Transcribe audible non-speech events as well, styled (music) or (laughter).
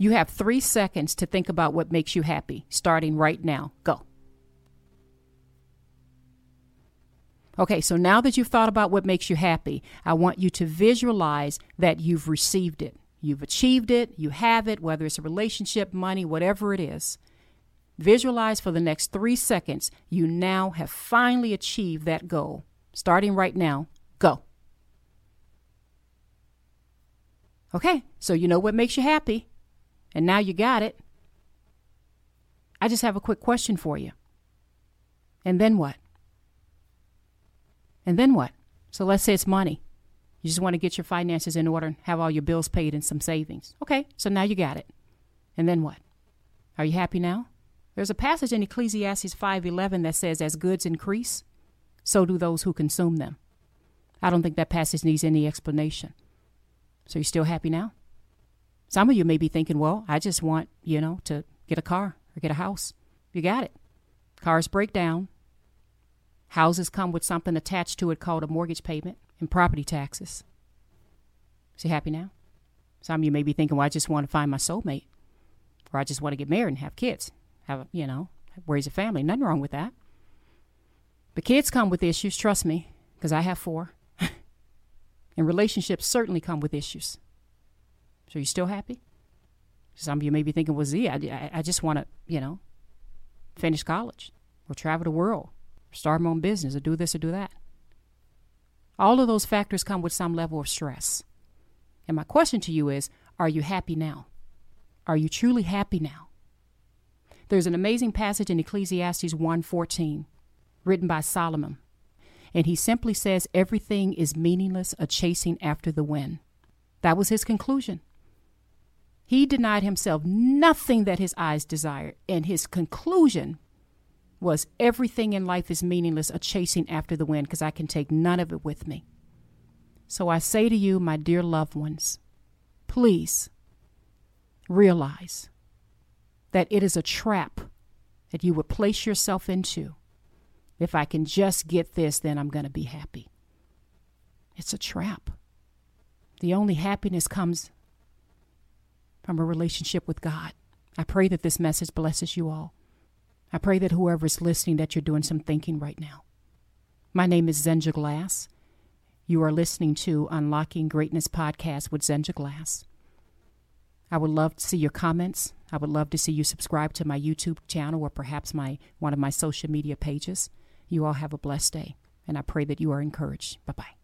You have three seconds to think about what makes you happy, starting right now. Go. Okay, so now that you've thought about what makes you happy, I want you to visualize that you've received it. You've achieved it, you have it, whether it's a relationship, money, whatever it is. Visualize for the next three seconds, you now have finally achieved that goal. Starting right now, go. Okay, so you know what makes you happy, and now you got it. I just have a quick question for you. And then what? And then what? So let's say it's money. You just want to get your finances in order and have all your bills paid and some savings. Okay, so now you got it. And then what? Are you happy now? There's a passage in Ecclesiastes 5:11 that says as goods increase, so do those who consume them. I don't think that passage needs any explanation. So you still happy now? Some of you may be thinking, well, I just want, you know, to get a car or get a house. You got it. Cars break down. Houses come with something attached to it called a mortgage payment and property taxes. Is you happy now? Some of you may be thinking, well, I just want to find my soulmate. Or I just want to get married and have kids. Have, you know, raise a family. Nothing wrong with that. But kids come with issues, trust me, because I have four. (laughs) and relationships certainly come with issues. So you still happy? Some of you may be thinking, well, Z, I, I just want to, you know, finish college or travel the world or start my own business or do this or do that. All of those factors come with some level of stress. And my question to you is Are you happy now? Are you truly happy now? There's an amazing passage in Ecclesiastes 1:14 written by Solomon. And he simply says everything is meaningless, a chasing after the wind. That was his conclusion. He denied himself nothing that his eyes desired, and his conclusion was everything in life is meaningless, a chasing after the wind, because I can take none of it with me. So I say to you, my dear loved ones, please realize that it is a trap that you would place yourself into. If I can just get this, then I'm going to be happy. It's a trap. The only happiness comes from a relationship with God. I pray that this message blesses you all. I pray that whoever is listening that you're doing some thinking right now. My name is Zenja Glass. You are listening to Unlocking Greatness podcast with Zenja Glass. I would love to see your comments. I would love to see you subscribe to my YouTube channel or perhaps my one of my social media pages. You all have a blessed day, and I pray that you are encouraged. Bye bye.